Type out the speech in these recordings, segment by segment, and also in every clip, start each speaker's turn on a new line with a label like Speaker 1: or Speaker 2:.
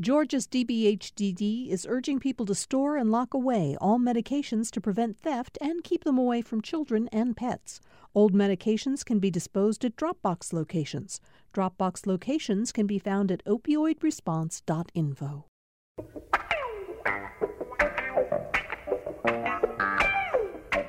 Speaker 1: Georgia's DBHDD is urging people to store and lock away all medications to prevent theft and keep them away from children and pets. Old medications can be disposed at Dropbox locations. Dropbox locations can be found at opioidresponse.info.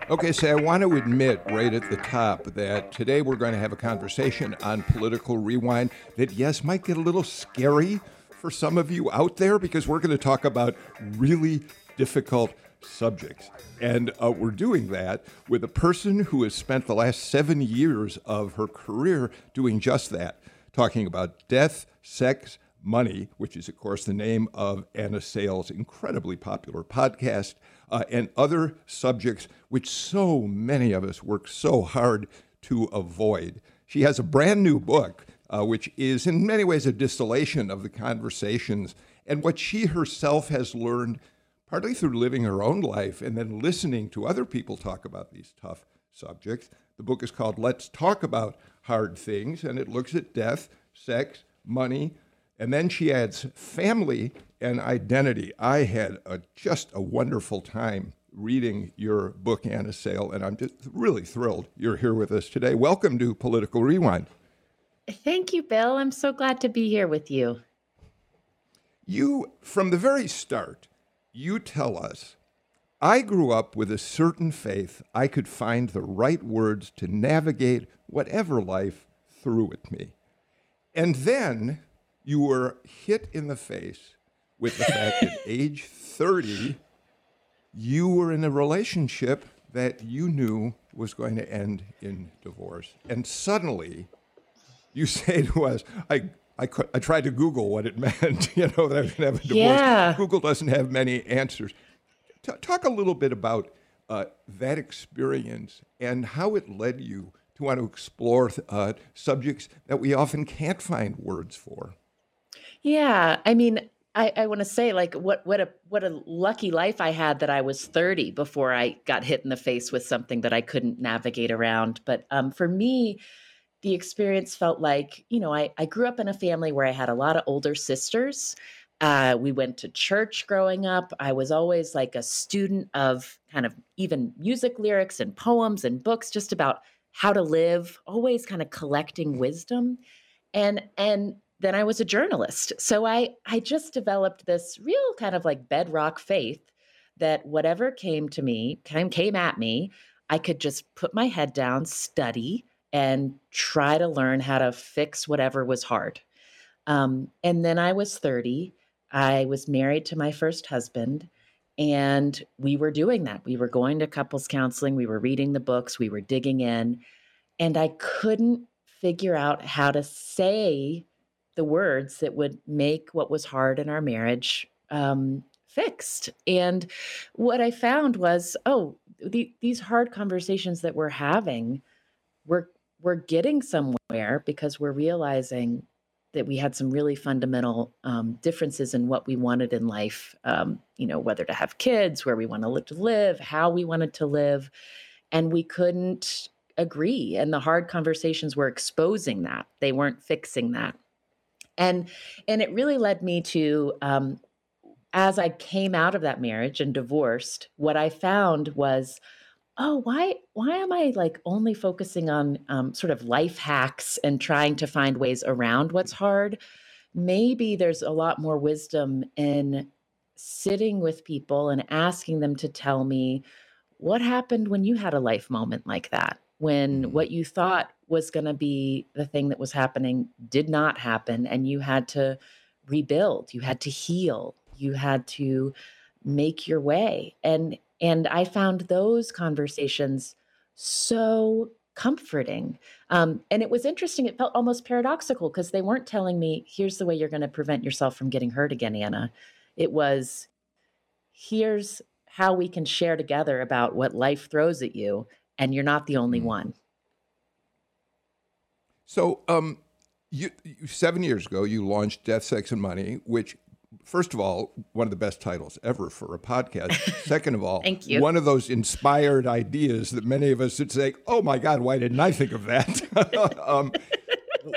Speaker 2: Okay, so I want to admit right at the top that today we're going to have a conversation on political rewind that, yes, might get a little scary for some of you out there because we're going to talk about really difficult subjects. And uh, we're doing that with a person who has spent the last seven years of her career doing just that, talking about death, sex, money, which is, of course, the name of Anna Sale's incredibly popular podcast, uh, and other subjects which so many of us work so hard to avoid. She has a brand new book uh, which is in many ways a distillation of the conversations and what she herself has learned, partly through living her own life and then listening to other people talk about these tough subjects. The book is called Let's Talk About Hard Things, and it looks at death, sex, money, and then she adds family and identity. I had a, just a wonderful time reading your book, Anna Sale, and I'm just really thrilled you're here with us today. Welcome to Political Rewind.
Speaker 3: Thank you, Bill. I'm so glad to be here with you.
Speaker 2: You, from the very start, you tell us I grew up with a certain faith I could find the right words to navigate whatever life threw at me. And then you were hit in the face with the fact that age 30, you were in a relationship that you knew was going to end in divorce. And suddenly, you say to us, I, I, I tried to Google what it meant, you know, that I was going to have a divorce.
Speaker 3: Yeah.
Speaker 2: Google doesn't have many answers. T- talk a little bit about uh, that experience and how it led you to want to explore uh, subjects that we often can't find words for.
Speaker 3: Yeah, I mean, I, I want to say like what what a what a lucky life I had that I was 30 before I got hit in the face with something that I couldn't navigate around. But um, for me, the experience felt like, you know, I, I grew up in a family where I had a lot of older sisters. Uh, we went to church growing up. I was always like a student of kind of even music lyrics and poems and books just about how to live, always kind of collecting wisdom. And and then I was a journalist. So I I just developed this real kind of like bedrock faith that whatever came to me, came came at me, I could just put my head down, study, and try to learn how to fix whatever was hard. Um, and then I was 30. I was married to my first husband, and we were doing that. We were going to couples counseling, we were reading the books, we were digging in, and I couldn't figure out how to say the words that would make what was hard in our marriage um, fixed. And what I found was, oh, the, these hard conversations that we're having, we're we're getting somewhere because we're realizing that we had some really fundamental um, differences in what we wanted in life. Um, you know, whether to have kids, where we want to live, how we wanted to live, and we couldn't agree. And the hard conversations were exposing that; they weren't fixing that. And and it really led me to um, as I came out of that marriage and divorced, what I found was oh why why am i like only focusing on um, sort of life hacks and trying to find ways around what's hard maybe there's a lot more wisdom in sitting with people and asking them to tell me what happened when you had a life moment like that when mm-hmm. what you thought was going to be the thing that was happening did not happen and you had to rebuild you had to heal you had to make your way and and I found those conversations so comforting. Um, and it was interesting. It felt almost paradoxical because they weren't telling me, here's the way you're going to prevent yourself from getting hurt again, Anna. It was, here's how we can share together about what life throws at you, and you're not the only mm. one.
Speaker 2: So, um, you, you, seven years ago, you launched Death, Sex, and Money, which first of all, one of the best titles ever for a podcast. Second of all,
Speaker 3: Thank you.
Speaker 2: one of those inspired ideas that many of us would say, "Oh my God, why didn't I think of that?" um,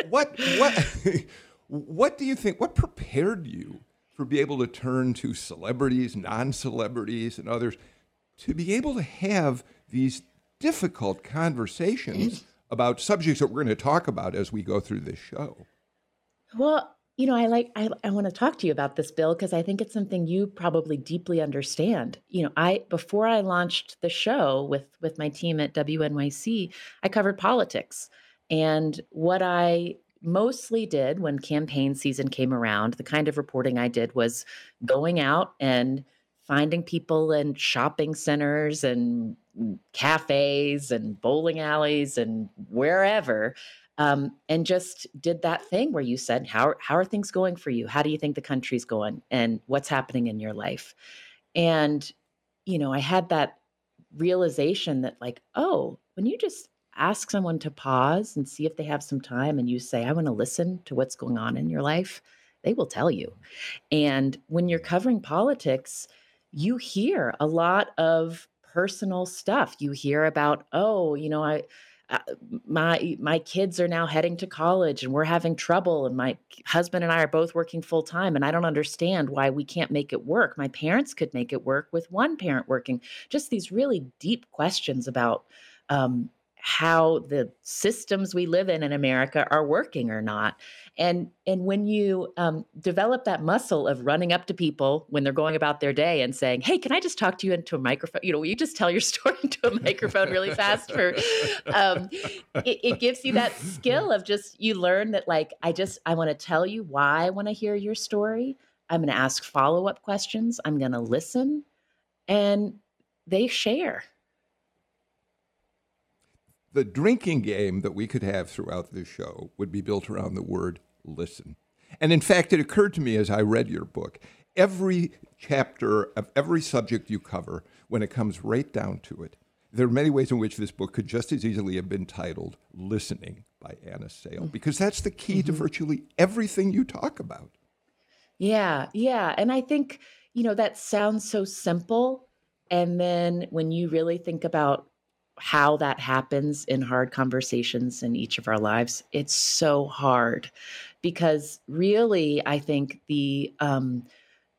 Speaker 2: what what what do you think? What prepared you for be able to turn to celebrities, non-celebrities, and others to be able to have these difficult conversations about subjects that we're going to talk about as we go through this show.
Speaker 3: Well, you know, I like I, I want to talk to you about this, Bill, because I think it's something you probably deeply understand. You know, I before I launched the show with with my team at WNYC, I covered politics. And what I mostly did when campaign season came around, the kind of reporting I did was going out and finding people in shopping centers and mm, cafes and bowling alleys and wherever um, and just did that thing where you said how, how are things going for you? How do you think the country's going and what's happening in your life? And you know i had that realization that like oh when you just ask someone to pause and see if they have some time and you say i want to listen to what's going on in your life they will tell you. And when you're covering politics you hear a lot of personal stuff. You hear about oh you know i uh, my my kids are now heading to college and we're having trouble and my husband and I are both working full time and I don't understand why we can't make it work. My parents could make it work with one parent working. Just these really deep questions about um, how the systems we live in in America are working or not. And and when you um, develop that muscle of running up to people when they're going about their day and saying, "Hey, can I just talk to you into a microphone?" You know, you just tell your story into a microphone really fast. For um, it, it gives you that skill of just you learn that like I just I want to tell you why I want to hear your story. I'm going to ask follow up questions. I'm going to listen, and they share
Speaker 2: the drinking game that we could have throughout this show would be built around the word listen. And in fact, it occurred to me as I read your book every chapter of every subject you cover, when it comes right down to it, there are many ways in which this book could just as easily have been titled Listening by Anna Sale, mm. because that's the key mm-hmm. to virtually everything you talk about.
Speaker 3: Yeah, yeah. And I think, you know, that sounds so simple. And then when you really think about how that happens in hard conversations in each of our lives it's so hard because really i think the um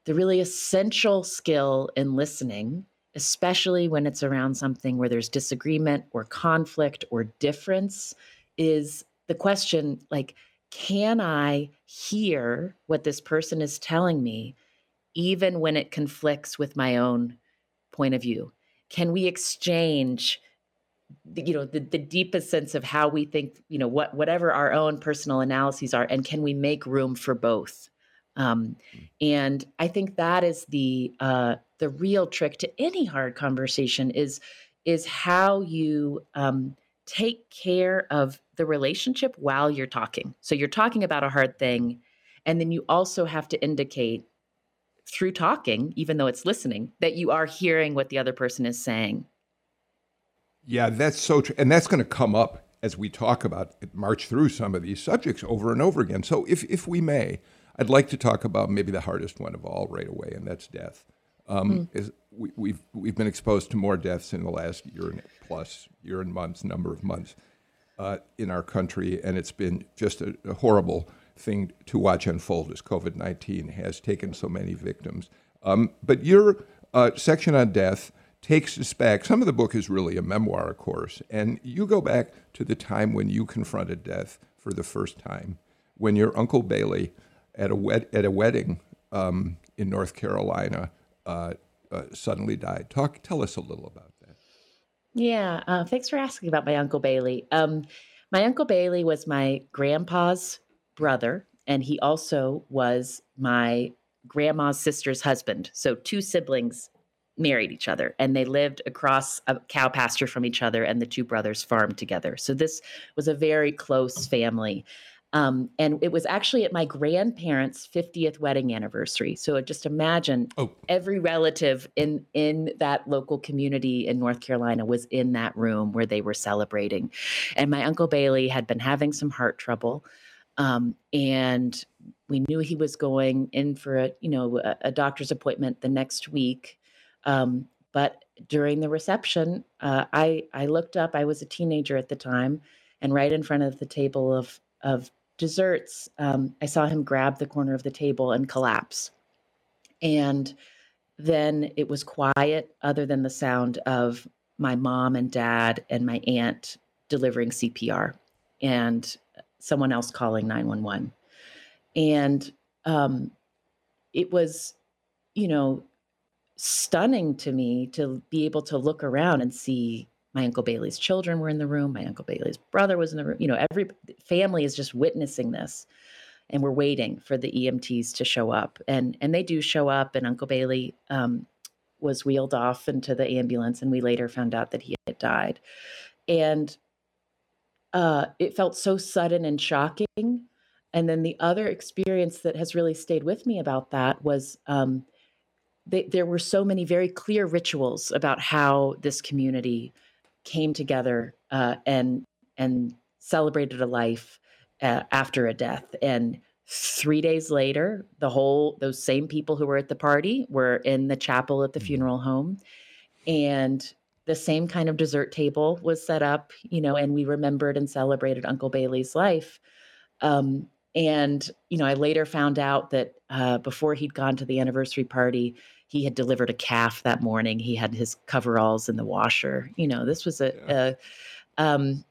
Speaker 3: the really essential skill in listening especially when it's around something where there's disagreement or conflict or difference is the question like can i hear what this person is telling me even when it conflicts with my own point of view? Can we exchange you know the, the deepest sense of how we think you know what whatever our own personal analyses are and can we make room for both? Um, mm. and i think that is the uh, the real trick to any hard conversation is is how you um, take care of the relationship while you're talking. So you're talking about a hard thing and then you also have to indicate through talking even though it's listening that you are hearing what the other person is saying
Speaker 2: yeah, that's so true. And that's going to come up as we talk about it, march through some of these subjects over and over again. So if, if we may, I'd like to talk about maybe the hardest one of all right away, and that's death. Um, mm. is we, we've we've been exposed to more deaths in the last year and plus year and months, number of months uh, in our country, and it's been just a, a horrible thing to watch unfold as COVID nineteen has taken so many victims. Um, but your uh, section on death takes us back. Some of the book is really a memoir, of course, and you go back to the time when you confronted death for the first time, when your uncle Bailey, at a wed- at a wedding um, in North Carolina, uh, uh, suddenly died. Talk, tell us a little about that.
Speaker 3: Yeah, uh, thanks for asking about my uncle Bailey. Um, my uncle Bailey was my grandpa's brother, and he also was my grandma's sister's husband. So two siblings married each other and they lived across a cow pasture from each other and the two brothers farmed together so this was a very close family um, and it was actually at my grandparents' 50th wedding anniversary. So just imagine oh. every relative in in that local community in North Carolina was in that room where they were celebrating. And my uncle Bailey had been having some heart trouble, um, and we knew he was going in for a you know a, a doctor's appointment the next week. Um, but during the reception, uh, I I looked up. I was a teenager at the time, and right in front of the table of of desserts, um, I saw him grab the corner of the table and collapse. And then it was quiet, other than the sound of my mom and dad and my aunt delivering CPR and someone else calling 911. And um, it was, you know, stunning to me to be able to look around and see my uncle Bailey's children were in the room, my uncle Bailey's brother was in the room. You know, every family is just witnessing this and we're waiting for the EMTs to show up. And and they do show up and Uncle Bailey um, was wheeled off into the ambulance and we later found out that he had died. And uh, it felt so sudden and shocking. And then the other experience that has really stayed with me about that was um, they, there were so many very clear rituals about how this community came together uh, and and celebrated a life uh, after a death. And three days later, the whole those same people who were at the party were in the chapel at the mm-hmm. funeral home, and the same kind of dessert table was set up, you know, and we remembered and celebrated Uncle Bailey's life. Um, and you know, I later found out that uh, before he'd gone to the anniversary party, he had delivered a calf that morning. He had his coveralls in the washer. You know, this was a, yeah. a um,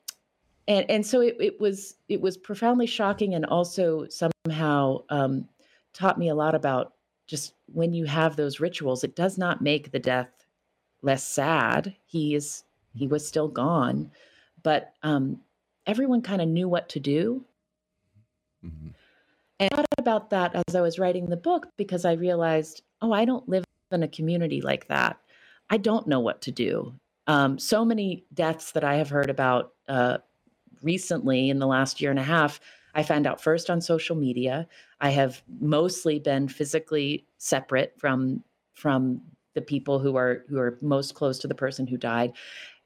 Speaker 3: and and so it, it was it was profoundly shocking and also somehow um, taught me a lot about just when you have those rituals, it does not make the death less sad. He is he was still gone, but um, everyone kind of knew what to do. Mm-hmm. And I thought about that as I was writing the book because I realized, oh, I don't live in a community like that. I don't know what to do. Um, so many deaths that I have heard about uh, recently in the last year and a half, I found out first on social media. I have mostly been physically separate from from the people who are who are most close to the person who died.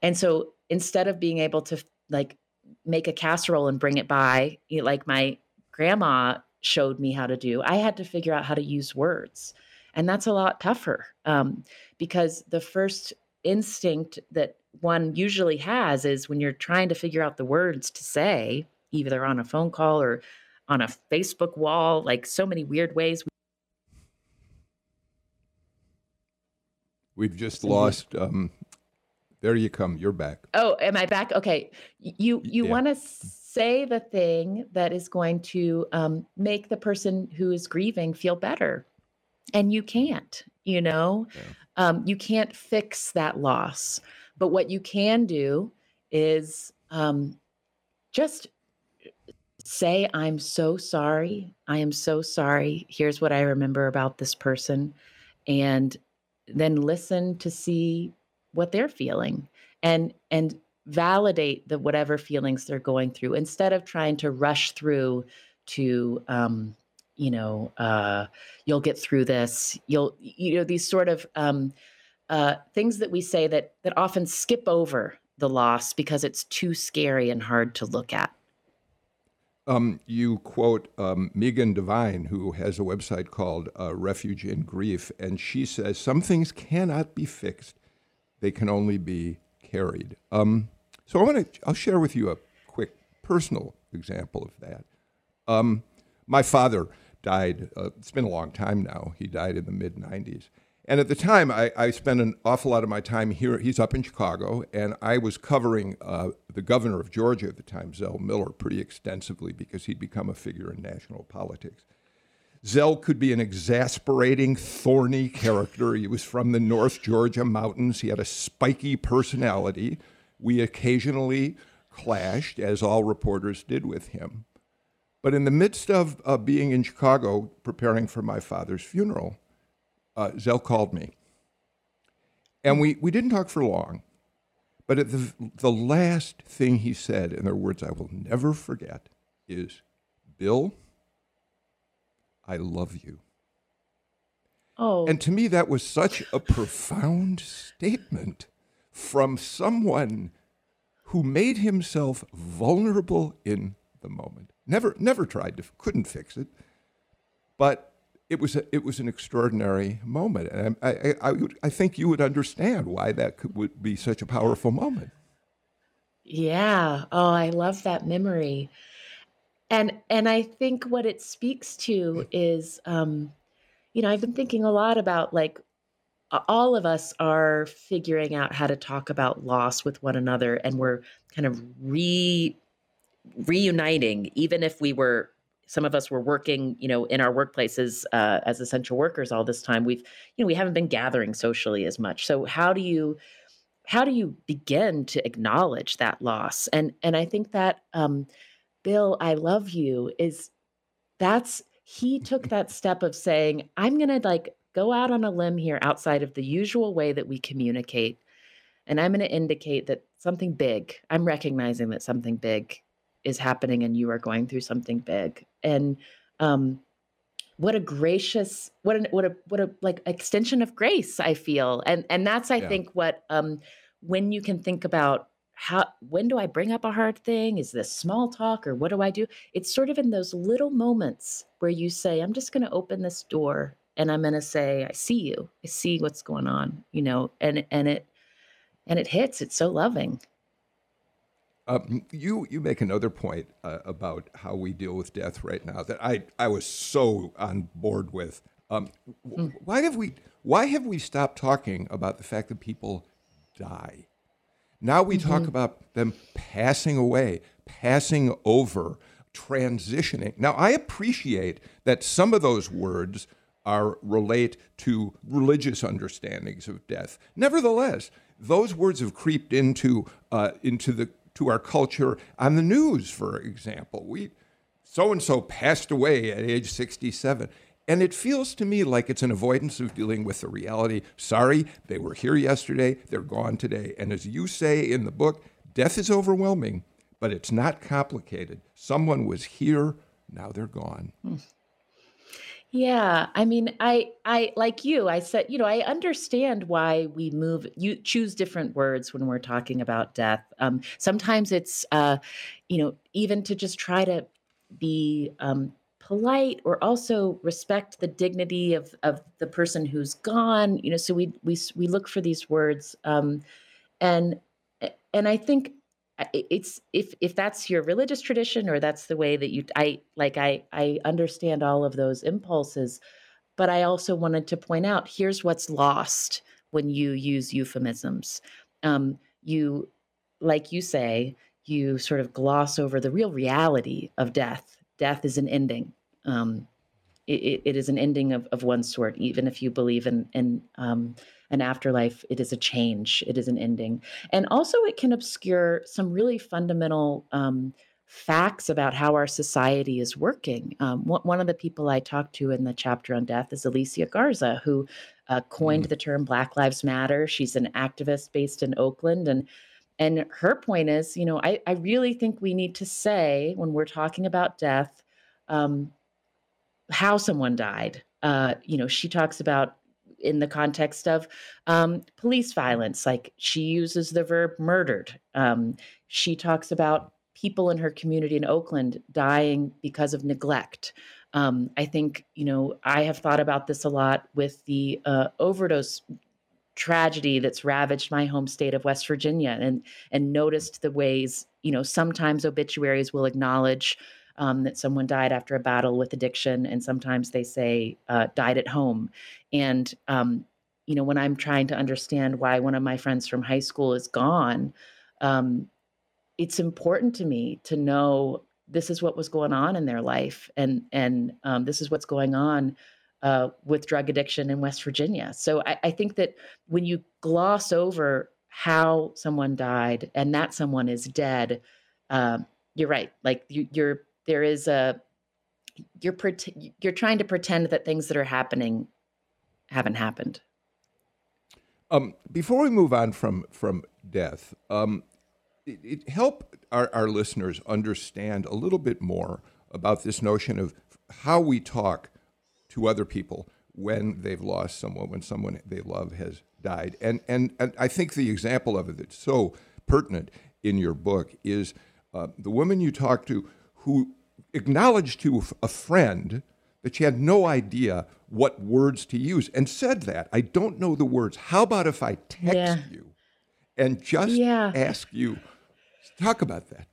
Speaker 3: And so instead of being able to like make a casserole and bring it by, like my grandma showed me how to do, I had to figure out how to use words. And that's a lot tougher um, because the first instinct that one usually has is when you're trying to figure out the words to say, either on a phone call or on a Facebook wall, like so many weird ways.
Speaker 2: We've just lost. Um, there you come. You're back.
Speaker 3: Oh, am I back? Okay. You you yeah. want to say the thing that is going to um, make the person who is grieving feel better, and you can't. You know, yeah. um, you can't fix that loss. But what you can do is um, just say, I'm so sorry. I am so sorry. Here's what I remember about this person. And then listen to see what they're feeling and and validate the whatever feelings they're going through instead of trying to rush through to um, you know uh, you'll get through this you'll you know these sort of um, uh, things that we say that that often skip over the loss because it's too scary and hard to look at.
Speaker 2: Um, you quote um, Megan Devine, who has a website called uh, Refuge in Grief, and she says some things cannot be fixed; they can only be carried. Um, so I want to. I'll share with you a quick personal example of that. Um, my father died. Uh, it's been a long time now. He died in the mid '90s, and at the time, I, I, spent an awful lot of my time here. He's up in Chicago, and I was covering uh, the governor of Georgia at the time, Zell Miller, pretty extensively because he'd become a figure in national politics. Zell could be an exasperating, thorny character. He was from the North Georgia mountains. He had a spiky personality. We occasionally clashed, as all reporters did with him. But in the midst of uh, being in Chicago preparing for my father's funeral, uh, Zell called me. And we, we didn't talk for long. But at the, the last thing he said, and there are words I will never forget, is Bill, I love you.
Speaker 3: Oh.
Speaker 2: And to me, that was such a profound statement from someone who made himself vulnerable in the moment. Never, never tried to, couldn't fix it, but it was a, it was an extraordinary moment, and I I, I, I think you would understand why that could, would be such a powerful moment.
Speaker 3: Yeah. Oh, I love that memory, and and I think what it speaks to is, um, you know, I've been thinking a lot about like all of us are figuring out how to talk about loss with one another and we're kind of re reuniting even if we were some of us were working you know in our workplaces uh, as essential workers all this time. We've you know we haven't been gathering socially as much. So how do you how do you begin to acknowledge that loss? And and i think that um bill i love you is that's he took that step of saying i'm going to like go out on a limb here outside of the usual way that we communicate and i'm going to indicate that something big i'm recognizing that something big is happening and you are going through something big and um what a gracious what an, what a what a like extension of grace i feel and and that's i yeah. think what um when you can think about how when do i bring up a hard thing is this small talk or what do i do it's sort of in those little moments where you say i'm just going to open this door and i'm going to say i see you i see what's going on you know and and it and it hits it's so loving
Speaker 2: um, you you make another point uh, about how we deal with death right now that I, I was so on board with. Um, mm. Why have we why have we stopped talking about the fact that people die? Now we mm-hmm. talk about them passing away, passing over, transitioning. Now I appreciate that some of those words are relate to religious understandings of death. Nevertheless, those words have creeped into uh, into the to our culture on the news, for example. We so and so passed away at age 67. And it feels to me like it's an avoidance of dealing with the reality. Sorry, they were here yesterday, they're gone today. And as you say in the book, death is overwhelming, but it's not complicated. Someone was here, now they're gone.
Speaker 3: Yeah, I mean, I I like you, I said, you know, I understand why we move you choose different words when we're talking about death. Um, sometimes it's uh, you know, even to just try to be um polite or also respect the dignity of of the person who's gone, you know, so we we we look for these words um and and I think it's if if that's your religious tradition or that's the way that you i like i i understand all of those impulses but i also wanted to point out here's what's lost when you use euphemisms. Um, you like you say you sort of gloss over the real reality of death. Death is an ending um, it, it is an ending of, of one sort even if you believe in in um, an afterlife, it is a change, it is an ending. And also, it can obscure some really fundamental um, facts about how our society is working. Um, one of the people I talked to in the chapter on death is Alicia Garza, who uh, coined mm. the term Black Lives Matter. She's an activist based in Oakland. And and her point is, you know, I, I really think we need to say when we're talking about death, um, how someone died. Uh, you know, she talks about in the context of um, police violence. Like she uses the verb murdered. Um, she talks about people in her community in Oakland dying because of neglect. Um, I think, you know, I have thought about this a lot with the uh, overdose tragedy that's ravaged my home state of West Virginia and and noticed the ways, you know, sometimes obituaries will acknowledge um, that someone died after a battle with addiction, and sometimes they say uh, died at home. And um, you know, when I'm trying to understand why one of my friends from high school is gone, um, it's important to me to know this is what was going on in their life, and and um, this is what's going on uh, with drug addiction in West Virginia. So I, I think that when you gloss over how someone died and that someone is dead, uh, you're right. Like you, are there is a you're you're trying to pretend that things that are happening haven't happened.
Speaker 2: Um, before we move on from from death, um, it, it help our, our listeners understand a little bit more about this notion of how we talk to other people when they've lost someone, when someone they love has died. And, and, and I think the example of it that's so pertinent in your book is uh, the woman you talk to who acknowledged to a friend that she had no idea what words to use and said that. I don't know the words. How about if I text yeah. you and just yeah. ask you? Talk about that.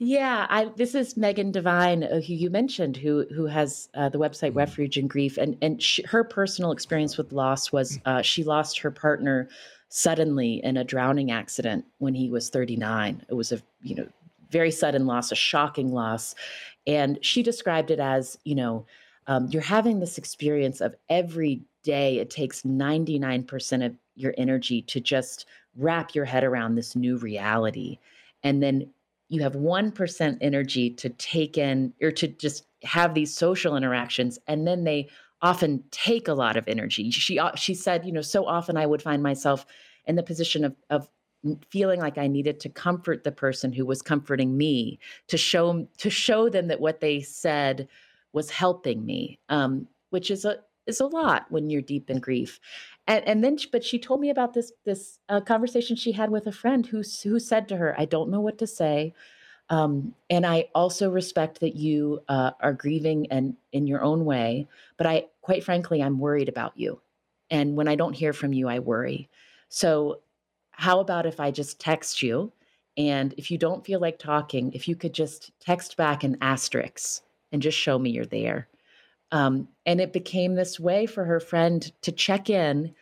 Speaker 3: Yeah, I this is Megan Devine, uh, who you mentioned, who who has uh, the website mm-hmm. Refuge in Grief, and and she, her personal experience with loss was uh, she lost her partner suddenly in a drowning accident when he was 39. It was a you know very sudden loss, a shocking loss, and she described it as you know um, you're having this experience of every day it takes 99% of your energy to just wrap your head around this new reality. And then you have 1% energy to take in or to just have these social interactions and then they often take a lot of energy. She uh, she said you know so often i would find myself in the position of of feeling like i needed to comfort the person who was comforting me to show to show them that what they said was helping me um, which is a is a lot when you're deep in grief. And, and then but she told me about this this uh, conversation she had with a friend who who said to her i don't know what to say um, and i also respect that you uh, are grieving and in your own way but i quite frankly i'm worried about you. And when i don't hear from you i worry. So how about if i just text you and if you don't feel like talking if you could just text back an asterisk and just show me you're there um, and it became this way for her friend to check in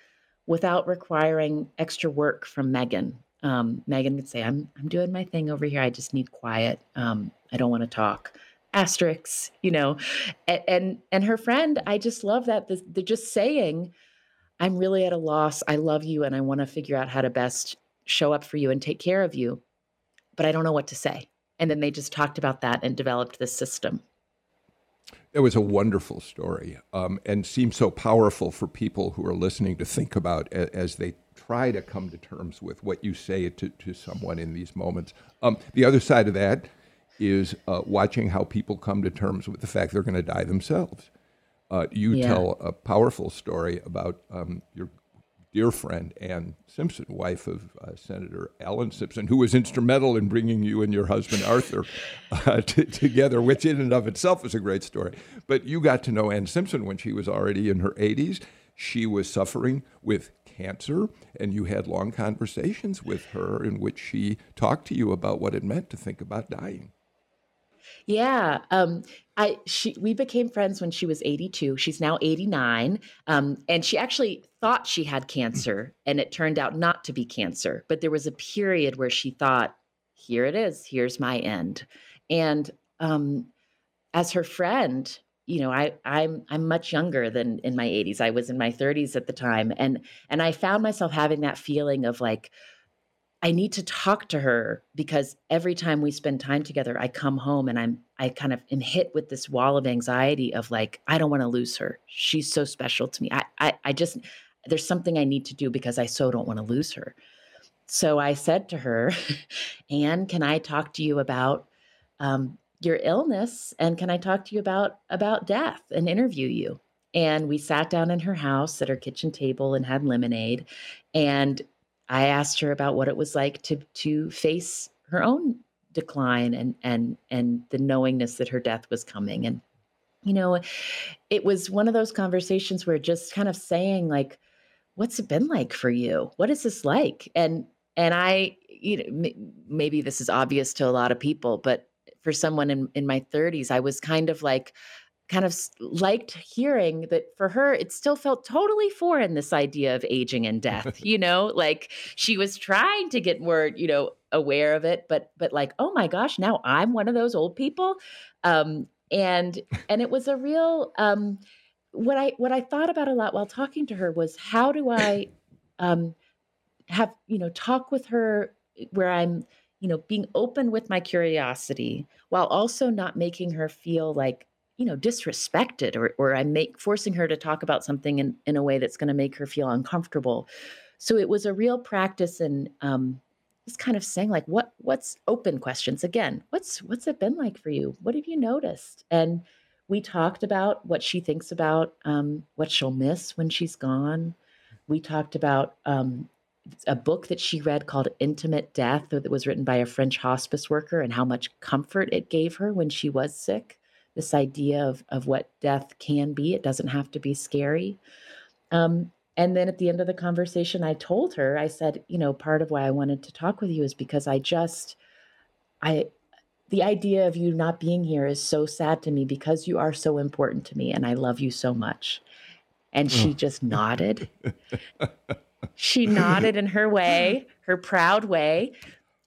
Speaker 3: without requiring extra work from Megan. Um, Megan could say, I'm, I'm doing my thing over here. I just need quiet. Um, I don't want to talk. Asterisks, you know, and, and, and her friend, I just love that. They're just saying, I'm really at a loss. I love you and I want to figure out how to best show up for you and take care of you, but I don't know what to say. And then they just talked about that and developed this system.
Speaker 2: It was a wonderful story um, and seems so powerful for people who are listening to think about as they try to come to terms with what you say to, to someone in these moments. Um, the other side of that is uh, watching how people come to terms with the fact they're going to die themselves. Uh, you yeah. tell a powerful story about um, your dear friend Ann Simpson, wife of uh, Senator Alan Simpson, who was instrumental in bringing you and your husband Arthur uh, t- together, which in and of itself is a great story. But you got to know Ann Simpson when she was already in her 80s. She was suffering with cancer, and you had long conversations with her in which she talked to you about what it meant to think about dying.
Speaker 3: Yeah, um, I she we became friends when she was 82. She's now 89, um, and she actually thought she had cancer, and it turned out not to be cancer. But there was a period where she thought, "Here it is. Here's my end." And um, as her friend, you know, I I'm I'm much younger than in my 80s. I was in my 30s at the time, and and I found myself having that feeling of like I need to talk to her because every time we spend time together, I come home and I'm I kind of am hit with this wall of anxiety of like, I don't want to lose her. She's so special to me. I I, I just there's something I need to do because I so don't want to lose her. So I said to her, Ann, can I talk to you about um, your illness and can I talk to you about about death and interview you? And we sat down in her house at her kitchen table and had lemonade. And I asked her about what it was like to to face her own decline and and and the knowingness that her death was coming. And you know it was one of those conversations where just kind of saying like what's it been like for you? What is this like? And and i you know m- maybe this is obvious to a lot of people but for someone in in my 30s i was kind of like kind of liked hearing that for her it still felt totally foreign this idea of aging and death you know? Like she was trying to get more you know aware of it but but like oh my gosh now i'm one of those old people. Um and and it was a real um what i what i thought about a lot while talking to her was how do i um have you know talk with her where i'm you know being open with my curiosity while also not making her feel like you know disrespected or or i'm make forcing her to talk about something in, in a way that's going to make her feel uncomfortable. So it was a real practice in um, just kind of saying like what what's open questions? Again what's what's it been like for you? What have you noticed? And we talked about what she thinks about um, what she'll miss when she's gone. We talked about um, a book that she read called intimate death that was written by a french hospice worker and how much comfort it gave her when she was sick this idea of, of what death can be. It doesn't have to be scary. Um, and then at the end of the conversation, I told her, I said, you know, part of why I wanted to talk with you is because I just, I, the idea of you not being here is so sad to me because you are so important to me and I love you so much. And she just nodded. she nodded in her way, her proud way.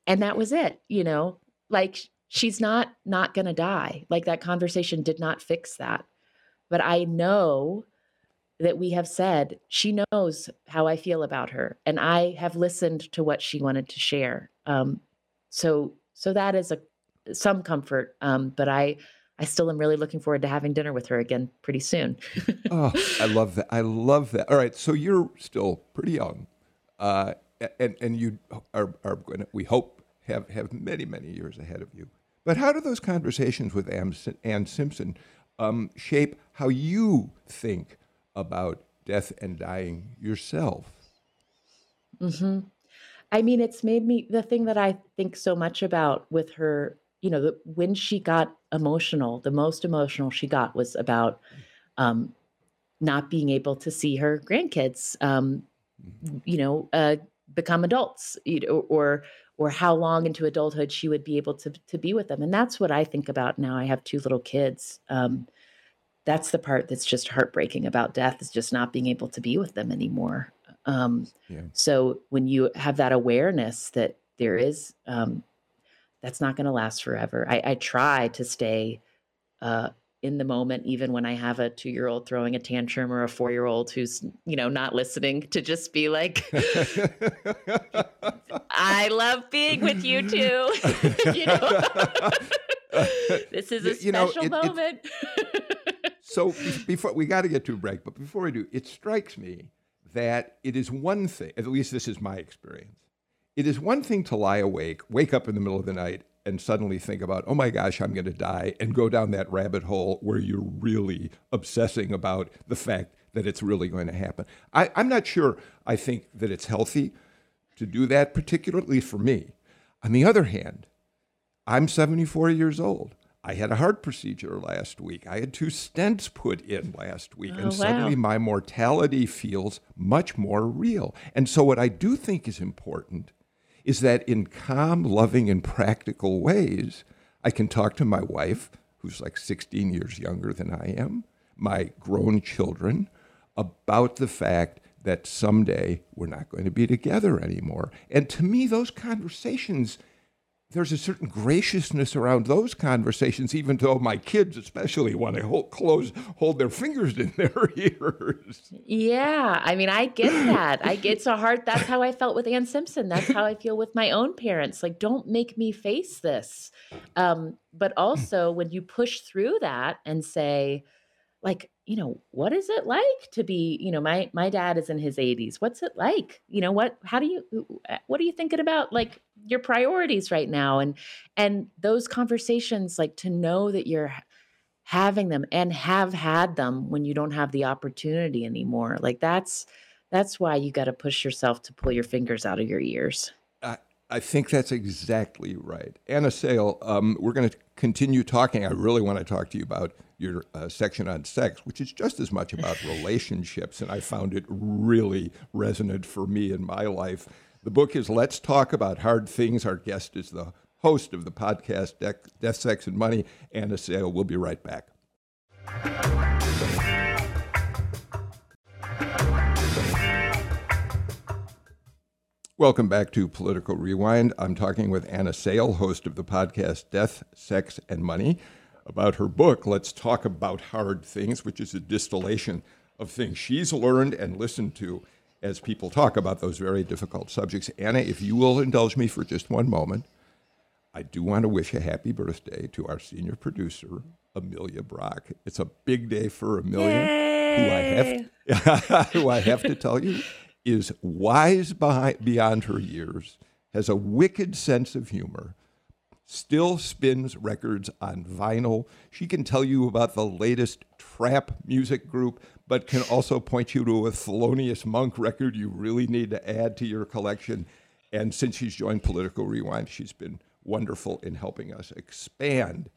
Speaker 3: And that was it, you know, like she's not not going to die. Like that conversation did not fix that. But I know that we have said she knows how I feel about her and I have listened to what she wanted to share. Um, so so that is a some comfort. Um, but I, I still am really looking forward to having dinner with her again pretty soon.
Speaker 2: oh, I love that. I love that. All right, so you're still pretty young, uh, and and you are are going to, we hope have have many many years ahead of you. But how do those conversations with Ann Simpson um, shape how you think about death and dying yourself?
Speaker 3: hmm I mean, it's made me the thing that I think so much about with her you know, the, when she got emotional, the most emotional she got was about um, not being able to see her grandkids, um, mm-hmm. you know, uh, become adults, you know, or or how long into adulthood she would be able to to be with them. And that's what I think about now. I have two little kids. Um, that's the part that's just heartbreaking about death is just not being able to be with them anymore. Um, yeah. So when you have that awareness that there is um, that's not going to last forever. I, I, try to stay uh, in the moment, even when I have a two year old throwing a tantrum or a four year old who's, you know, not listening to just be like, I love being with you too. you know, this is a special know, it, moment.
Speaker 2: so before we got to get to a break, but before we do, it strikes me that it is one thing, at least this is my experience it is one thing to lie awake, wake up in the middle of the night, and suddenly think about, oh my gosh, I'm going to die, and go down that rabbit hole where you're really obsessing about the fact that it's really going to happen. I, am not sure I think that it's healthy to do that, particularly for me. On the other hand, I'm 74 years old. I had a heart procedure last week. I had two stents put in last week, oh, and suddenly wow. my mortality feels much more real. And so, what I do think is important is that in calm, loving, and practical ways, I can talk to my wife, who's like 16 years younger than I am, my grown children, about the fact that someday we're not going to be together anymore. And to me, those conversations there's a certain graciousness around those conversations, even though my kids, especially, want to hold, close, hold their fingers in their ears.
Speaker 3: Yeah, I mean, I get that. I get so hard. That's how I felt with Ann Simpson. That's how I feel with my own parents. Like, don't make me face this. Um, but also, when you push through that and say, like, you know, what is it like to be, you know, my my dad is in his 80s. What's it like? You know, what how do you what are you thinking about like your priorities right now and and those conversations like to know that you're having them and have had them when you don't have the opportunity anymore. Like that's that's why you got to push yourself to pull your fingers out of your ears.
Speaker 2: I, I think that's exactly right. Anna Sale, um, we're going to continue talking. I really want to talk to you about your uh, section on sex, which is just as much about relationships, and I found it really resonant for me in my life. The book is Let's Talk About Hard Things. Our guest is the host of the podcast Death, Sex, and Money, Anna Sale. We'll be right back. Welcome back to Political Rewind. I'm talking with Anna Sale, host of the podcast Death, Sex, and Money about her book, Let's Talk About Hard Things, which is a distillation of things she's learned and listened to as people talk about those very difficult subjects. Anna, if you will indulge me for just one moment, I do want to wish a happy birthday to our senior producer, Amelia Brock. It's a big day for Amelia, who I have to, who I have to tell you is wise behind, beyond her years, has a wicked sense of humor, still spins records on vinyl. She can tell you about the latest trap music group, but can also point you to a Thelonious Monk record you really need to add to your collection. And since she's joined Political Rewind, she's been wonderful in helping us expand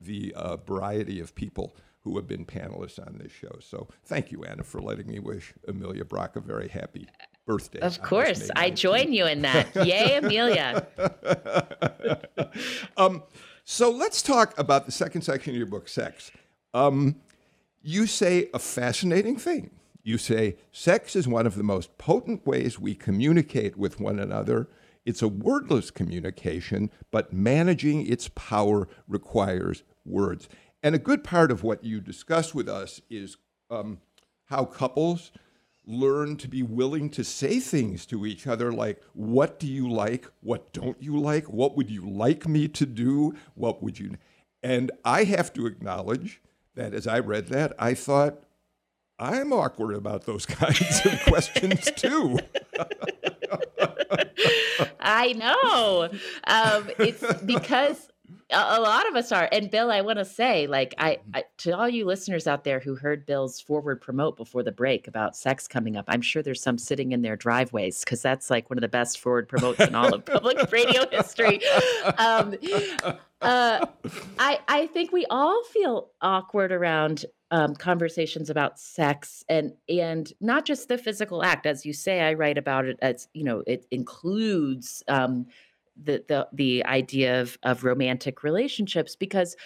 Speaker 2: the uh, variety of people who have been panelists on this show. So thank you, Anna, for letting me wish Amelia Brock a very happy birthday.
Speaker 3: Of course, I join you in that. Yay, Amelia.
Speaker 2: um, So let's talk about the second section of your book, sex. Um, you say a fascinating thing. You say sex is one of the most potent ways we communicate with one another. It's a wordless communication, but managing its power requires words. And a good part of what you discuss with us is um, how couples learn to be willing to say things to each other like, What do you like? What don't you like? What would you like me to do? What would you. And I have to acknowledge that as I read that, I thought, I'm awkward about those kinds of questions too.
Speaker 3: I know. Um, it's because a, lot of us are. And Bill, I want to say, like, I, mm-hmm. I, to all you listeners out there who heard Bill's forward promote before the break about sex coming up, I'm sure there's some sitting in their driveways because that's like one of the best forward promotes in all of public radio history. Um, uh, I, I think we all feel awkward around um, conversations about sex and and not just the physical act, as you say. I write about it as you know, it includes. Um, the the the idea of of romantic relationships because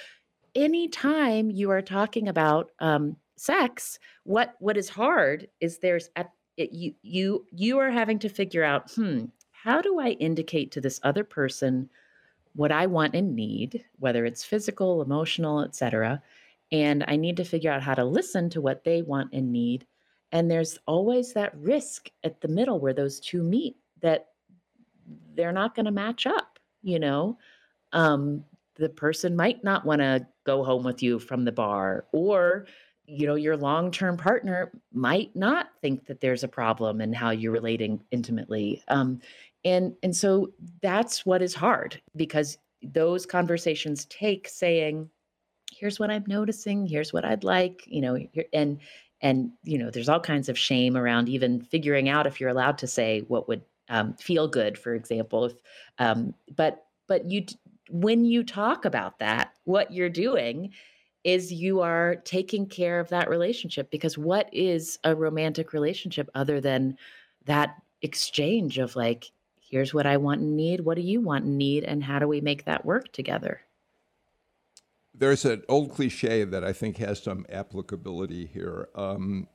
Speaker 3: anytime you are talking about um, sex, what what is hard is there's at it, you you you are having to figure out hmm how do I indicate to this other person what I want and need, whether it's physical, emotional, etc. And I need to figure out how to listen to what they want and need. And there's always that risk at the middle where those two meet that they're not going to match up, you know? Um, the person might not want to go home with you from the bar or you know your long-term partner might not think that there's a problem in how you're relating intimately um, and and so that's what is hard because those conversations take saying here's what i'm noticing here's what i'd like you know and and you know there's all kinds of shame around even figuring out if you're allowed to say what would um, feel good, for example. If, um, but but you when you talk about that, what you're doing is you are taking care of that relationship because what is a romantic relationship other than that exchange of like here's what I want and need, what do you want and need, and how do we make that work together?
Speaker 2: There's an old cliche that I think has some applicability here. Um,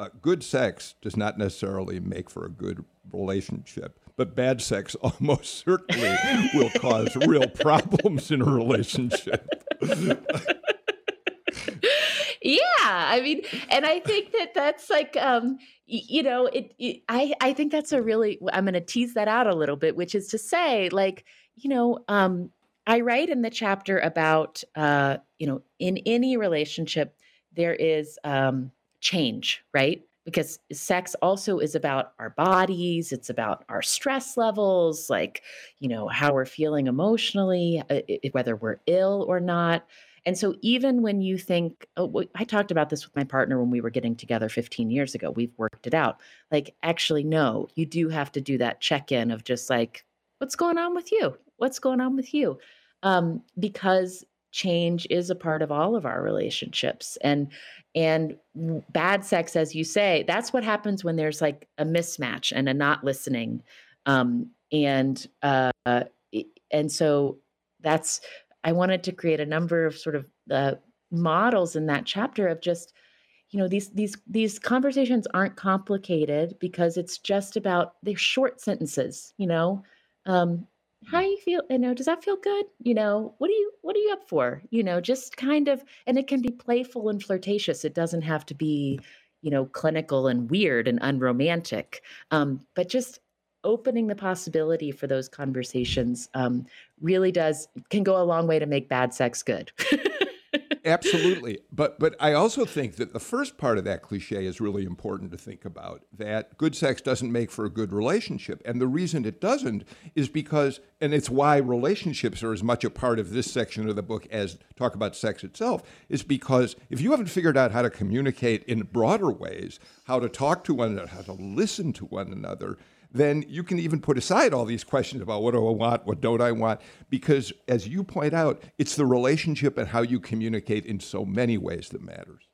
Speaker 2: uh, good sex does not necessarily make for a good relationship, but bad sex almost certainly will cause real problems in a relationship.
Speaker 3: yeah, I mean, and I think that that's like, um, you know, it, it. I I think that's a really. I'm going to tease that out a little bit, which is to say, like, you know, um, I write in the chapter about, uh, you know, in any relationship, there is. Um, change, right? Because sex also is about our bodies, it's about our stress levels, like, you know, how we're feeling emotionally, uh, whether we're ill or not. And so, even when you think, oh, I talked about this with my partner when we were getting together 15 years ago, we've worked it out. Like, actually, no, you do have to do that check in of just like, what's going on with you? What's going on with you? Um, because change is a part of all of our relationships and and bad sex as you say that's what happens when there's like a mismatch and a not listening um and uh and so that's i wanted to create a number of sort of uh, models in that chapter of just you know these these these conversations aren't complicated because it's just about they're short sentences you know? Um how you feel you know does that feel good? You know what are you what are you up for? You know just kind of and it can be playful and flirtatious. It doesn't have to be you know clinical and weird and unromantic um, but just opening the possibility for those conversations um, really does can go a long way to make bad sex good
Speaker 2: Absolutely. But but I also think that the first part of that cliche is really important to think about that good sex doesn't make for a good relationship. And the reason it doesn't is because and it's why relationships are as much a part of this section of the book as talk about sex itself is because if you haven't figured out how to communicate in broader ways, how to talk to one another, how to listen to one another, then you can even put aside all these questions about what do I want, what don't I want, because as you point out, it's the relationship and how you communicate in so many ways that matters.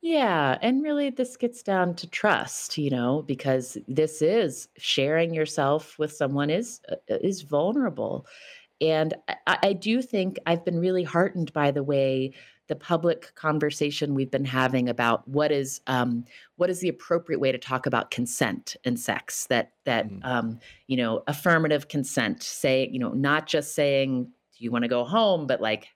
Speaker 3: Yeah, and really this gets down to trust, you know, because this is sharing yourself with someone is uh, is vulnerable. and I, I do think I've been really heartened by the way the public conversation we've been having about what is um, what is the appropriate way to talk about consent and sex that that mm. um, you know affirmative consent say you know not just saying do you want to go home but like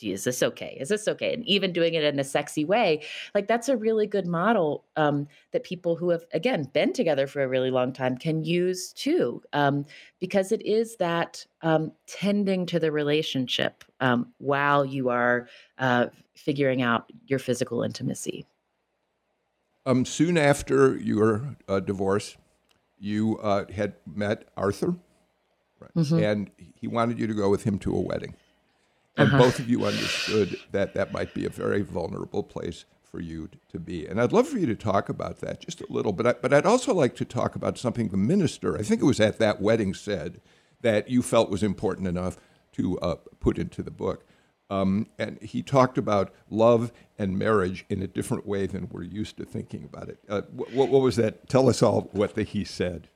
Speaker 3: is this okay? Is this okay? And even doing it in a sexy way, like that's a really good model um, that people who have, again, been together for a really long time can use too, um, because it is that um, tending to the relationship um, while you are uh, figuring out your physical intimacy.
Speaker 2: Um, soon after your uh, divorce, you uh, had met Arthur, right? mm-hmm. and he wanted you to go with him to a wedding. And uh-huh. both of you understood that that might be a very vulnerable place for you to be. And I'd love for you to talk about that just a little. But I, but I'd also like to talk about something the minister, I think it was at that wedding, said that you felt was important enough to uh, put into the book. Um, and he talked about love and marriage in a different way than we're used to thinking about it. Uh, what, what, was that? Tell us all what the, he said.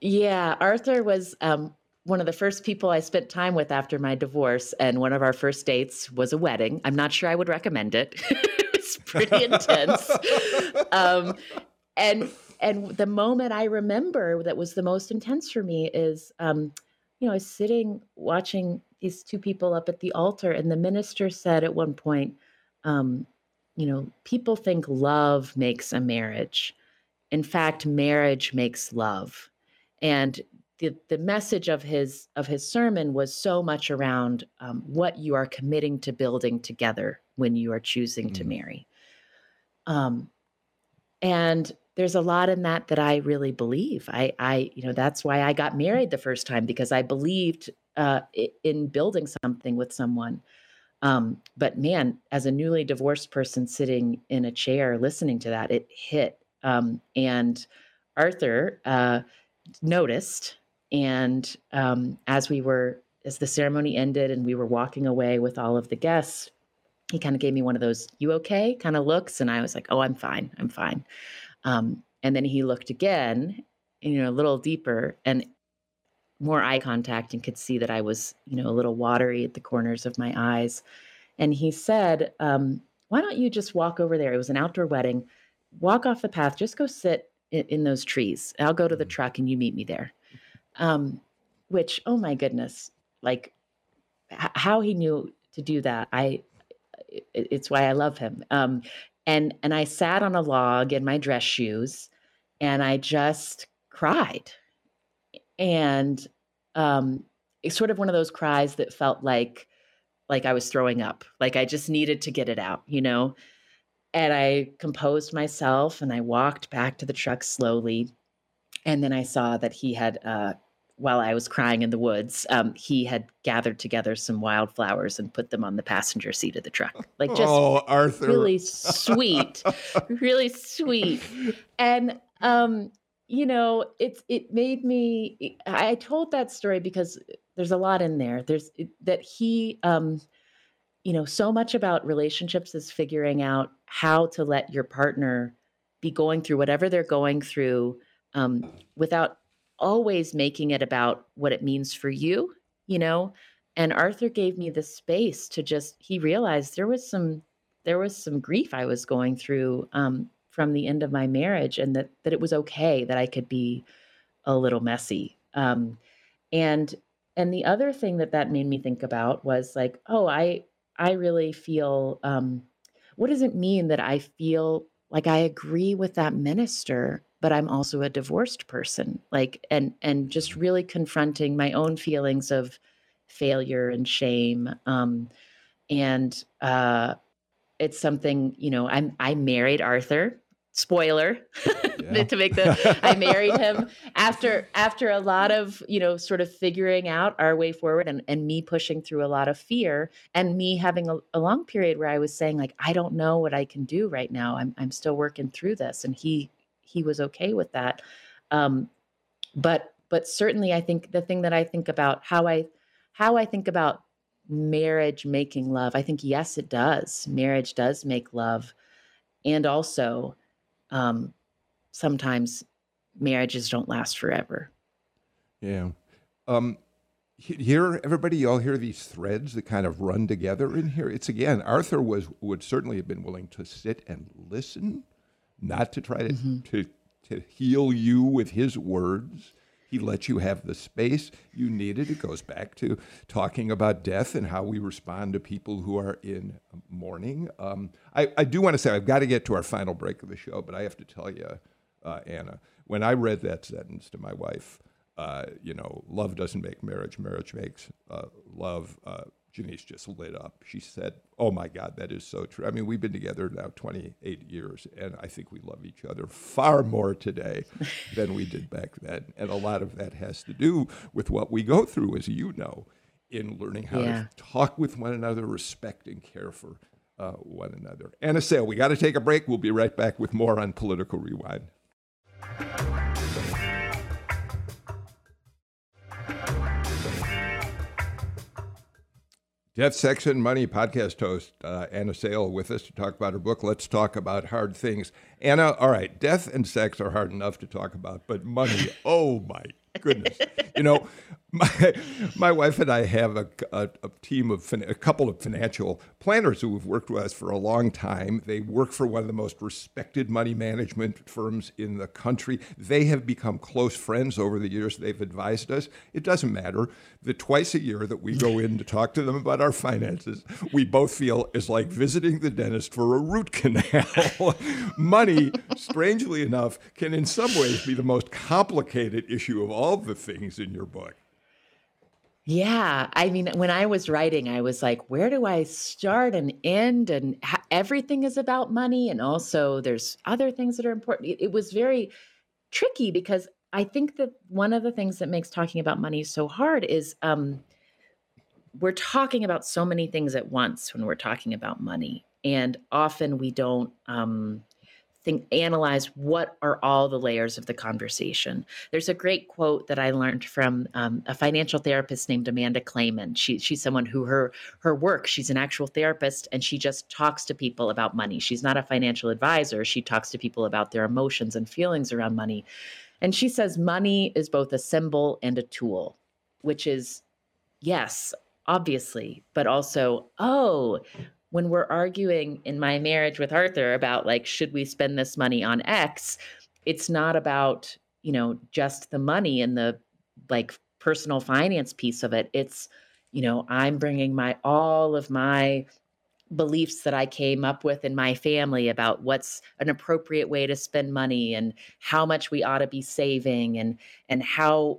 Speaker 3: Yeah, Arthur was um, one of the first people I spent time with after my divorce, and one of our first dates was a wedding. I'm not sure I would recommend it. it's pretty intense. Um, and and the moment I remember that was the most intense for me is, um, you know, I was sitting watching these two people up at the altar, and the minister said at one point, um, you know, people think love makes a marriage. In fact, marriage makes love. And the, the message of his of his sermon was so much around um, what you are committing to building together when you are choosing mm. to marry um, and there's a lot in that that i really believe i i you know that's why i got married the first time because i believed uh, in building something with someone um, but man as a newly divorced person sitting in a chair listening to that it hit um, and arthur uh, noticed and um, as we were, as the ceremony ended and we were walking away with all of the guests, he kind of gave me one of those "you okay?" kind of looks, and I was like, "Oh, I'm fine, I'm fine." Um, and then he looked again, you know, a little deeper and more eye contact, and could see that I was, you know, a little watery at the corners of my eyes. And he said, um, "Why don't you just walk over there?" It was an outdoor wedding. Walk off the path. Just go sit in, in those trees. I'll go to the mm. truck, and you meet me there um, which oh my goodness, like h- how he knew to do that, I it, it's why I love him. Um, and and I sat on a log in my dress shoes, and I just cried, and um, it's sort of one of those cries that felt like like I was throwing up, like I just needed to get it out, you know. And I composed myself and I walked back to the truck slowly. And then I saw that he had uh, while I was crying in the woods, um, he had gathered together some wildflowers and put them on the passenger seat of the truck. Like just
Speaker 2: oh, Arthur.
Speaker 3: really sweet, really sweet. And um, you know, it's it made me. I told that story because there's a lot in there. There's that he, um, you know, so much about relationships is figuring out how to let your partner be going through whatever they're going through um, without always making it about what it means for you, you know? And Arthur gave me the space to just he realized there was some there was some grief I was going through um, from the end of my marriage and that that it was okay that I could be a little messy. Um, and and the other thing that that made me think about was like, oh, I I really feel um, what does it mean that I feel like I agree with that minister but I'm also a divorced person. Like and and just really confronting my own feelings of failure and shame. Um, and uh, it's something you know. I'm I married Arthur. Spoiler yeah. to make the I married him after after a lot of you know sort of figuring out our way forward and and me pushing through a lot of fear and me having a, a long period where I was saying like I don't know what I can do right now. I'm I'm still working through this, and he he was okay with that. Um, but but certainly, I think the thing that I think about how I how I think about marriage making love, I think yes, it does. Marriage does make love, and also um, sometimes marriages don't last forever.
Speaker 2: Yeah. Um, Here, everybody, you all hear these threads that kind of run together in here. It's again, Arthur was would certainly have been willing to sit and listen, not to try to mm-hmm. to to heal you with his words. He lets you have the space you needed. It goes back to talking about death and how we respond to people who are in mourning. Um, I, I, do want to say, I've got to get to our final break of the show, but I have to tell you, uh, Anna, when I read that sentence to my wife, uh, you know, love doesn't make marriage, marriage makes uh, love. Janice just lit up. She said, Oh my God, that is so true. I mean, we've been together now 28 years, and I think we love each other far more today than we did back then. And a lot of that has to do with what we go through, as you know, in learning how yeah. to talk with one another, respect and care for uh, one another. Anna Sale, we got to take a break. We'll be right back with more on Political Rewind. Death, Sex, and Money podcast host uh, Anna Sale with us to talk about her book. Let's talk about hard things. Anna, all right, death and sex are hard enough to talk about, but money, oh my goodness. You know, my, my wife and I have a, a, a team of a couple of financial planners who have worked with us for a long time. They work for one of the most respected money management firms in the country. They have become close friends over the years. They've advised us. It doesn't matter. The twice a year that we go in to talk to them about our finances, we both feel is like visiting the dentist for a root canal. money, strangely enough, can in some ways be the most complicated issue of all the things in your book.
Speaker 3: Yeah. I mean, when I was writing, I was like, where do I start and end? And ha- everything is about money. And also, there's other things that are important. It, it, was very tricky because I think that one of the things that makes talking about money so hard is um, we're talking about so many things at once when we're talking about money. And often we don't. Um, think analyze what are all the layers of the conversation. There's a great quote that I learned from um, a financial therapist named Amanda Clayman. She, she's someone who her her work she's an actual therapist and she just talks to people about money. She's not a financial advisor. She talks to people about their emotions and feelings around money. And she says money is both a symbol and a tool, which is yes, obviously, but also oh when we're arguing in my marriage with Arthur about like should we spend this money on X, it's not about, you know, just the money and the like personal finance piece of it. It's, you know, I'm bringing my all of my beliefs that I came up with in my family about what's an appropriate way to spend money and how much we ought to be saving and and how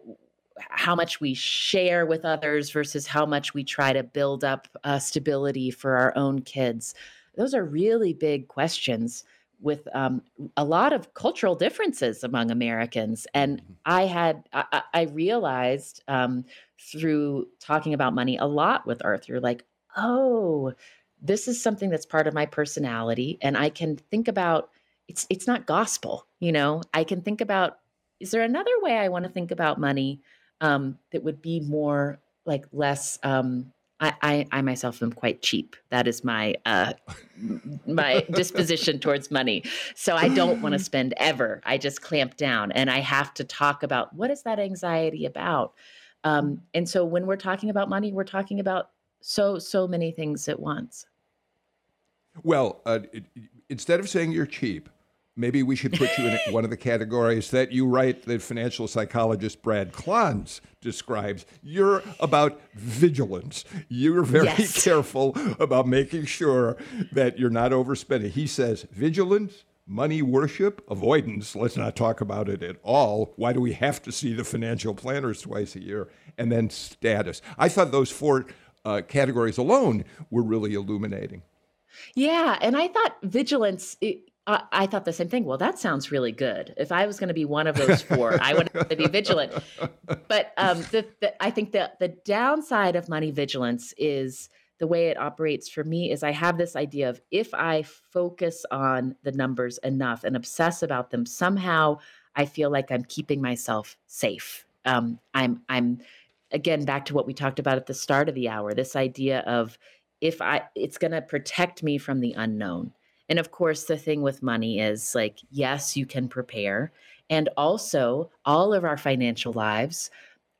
Speaker 3: how much we share with others versus how much we try to build up uh, stability for our own kids. Those are really big questions with um, a lot of cultural differences among Americans. And mm-hmm. I had, I, I realized um, through talking about money a lot with Arthur, like, oh, this is something that's part of my personality. And I can think about, it's, it's not gospel, you know, I can think about, is there another way I want to think about money um, that would be more like less um, I, I, I, myself am quite cheap. That is my uh, my disposition towards money. So I don't want to spend ever. I just clamp down, and I have to talk about what is that anxiety about. Um, and so when we're talking about money, we're talking about so so many things at once.
Speaker 2: Well, uh, it, instead of saying you're cheap, Maybe we should put you in one of the categories that you write that financial psychologist Brad Klontz describes. You're about vigilance. You're very yes. careful about making sure that you're not overspending. He says vigilance, money worship, avoidance. Let's not talk about it at all. Why do we have to see the financial planners twice a year? And then status. I thought those four uh, categories alone were really illuminating.
Speaker 3: Yeah, and I thought vigilance. It, I, thought the same thing. Well, that sounds really good. If I was going to be one of those four, I would have to be vigilant. But um, the, the, I think the downside of money vigilance is the way it operates for me is I have this idea of if I focus on the numbers enough and obsess about them, somehow I feel like I'm keeping myself safe. Um, I'm I'm again back to what we talked about at the start of the hour. This idea of if I it's going to protect me from the unknown. And of course, the thing with money is like, yes, you can prepare. And also, all of our financial lives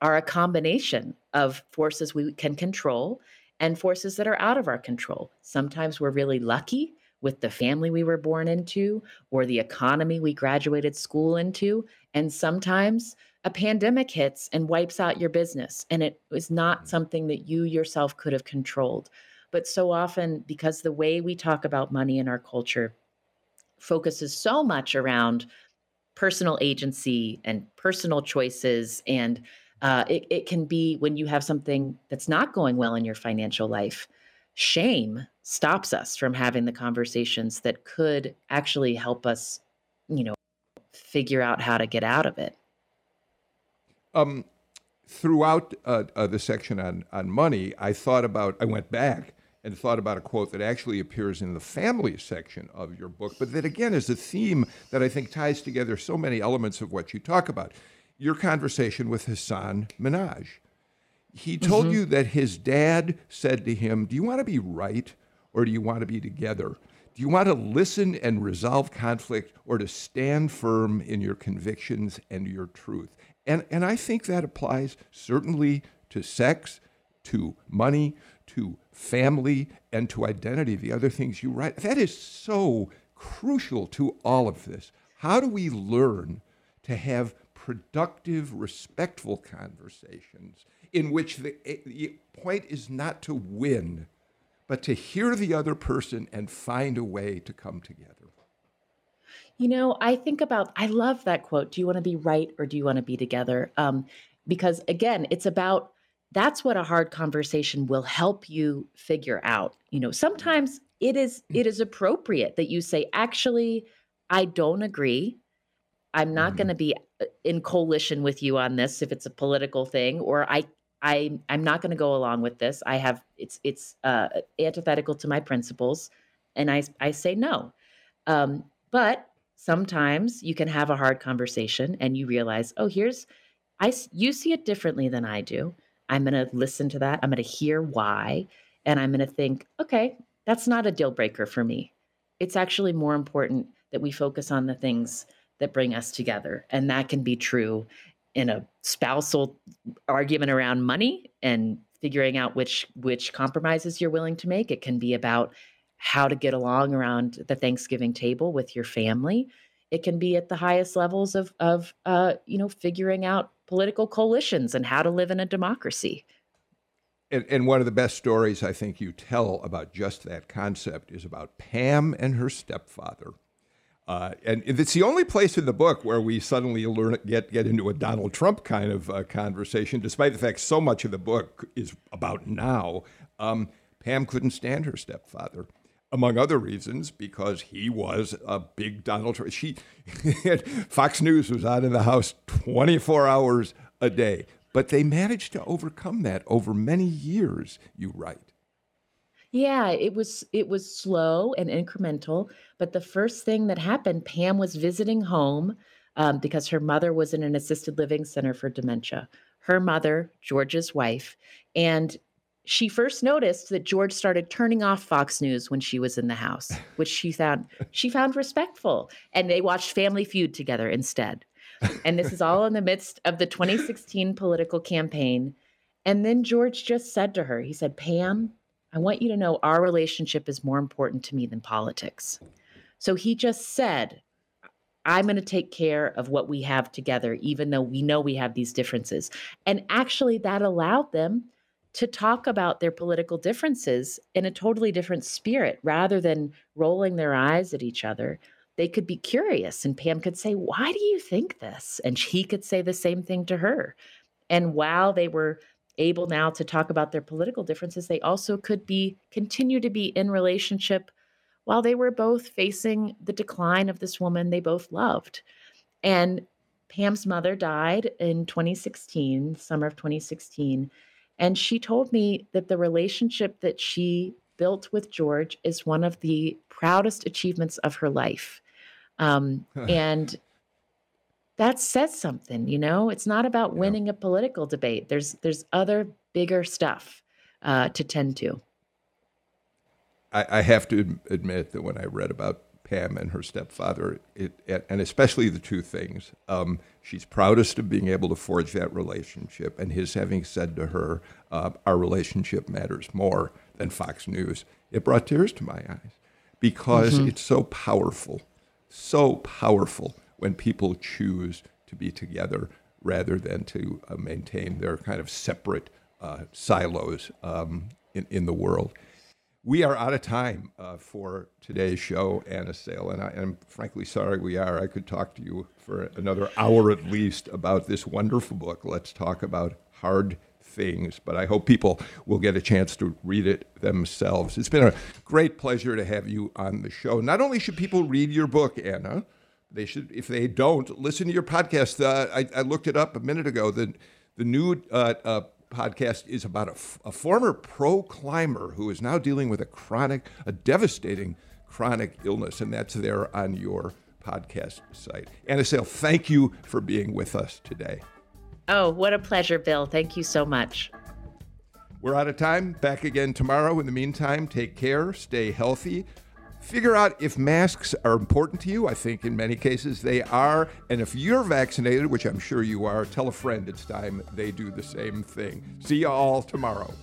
Speaker 3: are a combination of forces we can control and forces that are out of our control. Sometimes we're really lucky with the family we were born into or the economy we graduated school into. And sometimes a pandemic hits and wipes out your business, and it was not mm. something that you yourself could have controlled. But so often, because the way we talk about money in our culture focuses so much around personal agency and personal choices and uh, it, it can be when you have something that's not going well in your financial life shame stops us from having the conversations that could actually help us you know figure out how to get out of it.
Speaker 2: Um, throughout uh, uh, the section on, on money i thought about i went back and thought about a quote that actually appears in the family section of your book, but that again is a theme that I think ties together so many elements of what you talk about. Your conversation with Hasan Minhaj. He told mm-hmm. you that his dad said to him, Do you want to be right or do you want to be together? Do you want to listen and resolve conflict or to stand firm in your convictions and your truth? And, and I think that applies certainly to sex, to money, to family, and to identity, the other things you write. That is so crucial to all of this. How do we learn to have productive, respectful conversations in which the, the point is not to win, but to hear the other person and find a way to come together?
Speaker 3: You know, I think about, I love that quote. Do you want to be right or do you want to be together? Um, because again, it's about that's what a hard conversation will help you figure out you know sometimes it is it is appropriate that you say actually i don't agree. I'm not mm-hmm. going to be uh, in coalition with you on this if it's a political thing or i i i'm not going to go along with this. I have it's it's uh, antithetical to my principles and i i say no. Um, but sometimes you can have a hard conversation and you realize oh here's i you see it differently than i do I'm going to listen to that. I'm going to hear why. And I'm going to think, okay, that's not a deal breaker for me. It's actually more important that we focus on the things that bring us together. And that can be true in a spousal argument around money and figuring out which which compromises you're willing to make. It can be about how to get along around the Thanksgiving table with your family. It can be at the highest levels of of uh, you know figuring out political coalitions and how to live in a democracy.
Speaker 2: And, and, one of the best stories I think you tell about just that concept is about Pam and her stepfather. Uh, and it's the only place in the book where we suddenly learn get get into a Donald Trump kind of uh, conversation, despite the fact so much of the book is about now. Um, Pam couldn't stand her stepfather, among other reasons, because he was a big Donald Trump. She, Fox News was out in the house 24 hours a day, but they managed to overcome that over many years. You write.
Speaker 3: Yeah, it was it was slow and incremental, but the first thing that happened, Pam was visiting home um, because her mother was in an assisted living center for dementia. Her mother, George's wife, and she first noticed that George started turning off Fox News when she was in the house, which she found she found respectful, and they watched Family Feud together instead. And this is all in the midst of the 2016 political campaign. And then George just said to her, he said, "Pam, I want you to know our relationship is more important to me than politics." So he just said, I'm going to take care of what we have together, even though we know we have these differences. And actually, that allowed them to talk about their political differences in a totally different spirit rather than rolling their eyes at each other. They could be curious, and Pam could say, Why do you think this? And he could say the same thing to her. And while they were able now to talk about their political differences, they also could be continue to be in relationship while they were both facing the decline of this woman they both loved. And Pam's mother died in 2016, summer of 2016. And she told me that the relationship that she built with George is one of the proudest achievements of her life. Um, and that says something, you know. It's not about winning yeah. a political debate. There's there's other bigger stuff uh, to tend to.
Speaker 2: I, I have to admit that when I read about Pam and her stepfather, it, and especially the two things. Um, she's proudest of being able to forge that relationship, and his having said to her, uh, Our relationship matters more than Fox News. It brought tears to my eyes because mm-hmm. it's so powerful, so powerful when people choose to be together rather than to uh, maintain their kind of separate uh, silos um, in, in the world. We are out of time uh, for today's show, Anna Sale, and I am frankly sorry we are. I could talk to you for another hour at least about this wonderful book. Let's talk about hard things, but I hope people will get a chance to read it themselves. It's been a great pleasure to have you on the show. Not only should people read your book, Anna, they should, if they don't, listen to your podcast. Uh, I, I, looked it up a minute ago. The, the new uh, uh, podcast is about a, f- a former pro climber who is now dealing with a chronic, a devastating chronic illness, and that's there on your podcast site. Anna Sale, thank you for being with us today.
Speaker 3: Oh, what a pleasure, Bill. Thank you so much.
Speaker 2: We're out of time. Back again tomorrow. In the meantime, take care, stay healthy. Figure out if masks are important to you. I think in many cases they are. And if you're vaccinated, which I'm sure you are, tell a friend it's time they do the same thing. See you all tomorrow.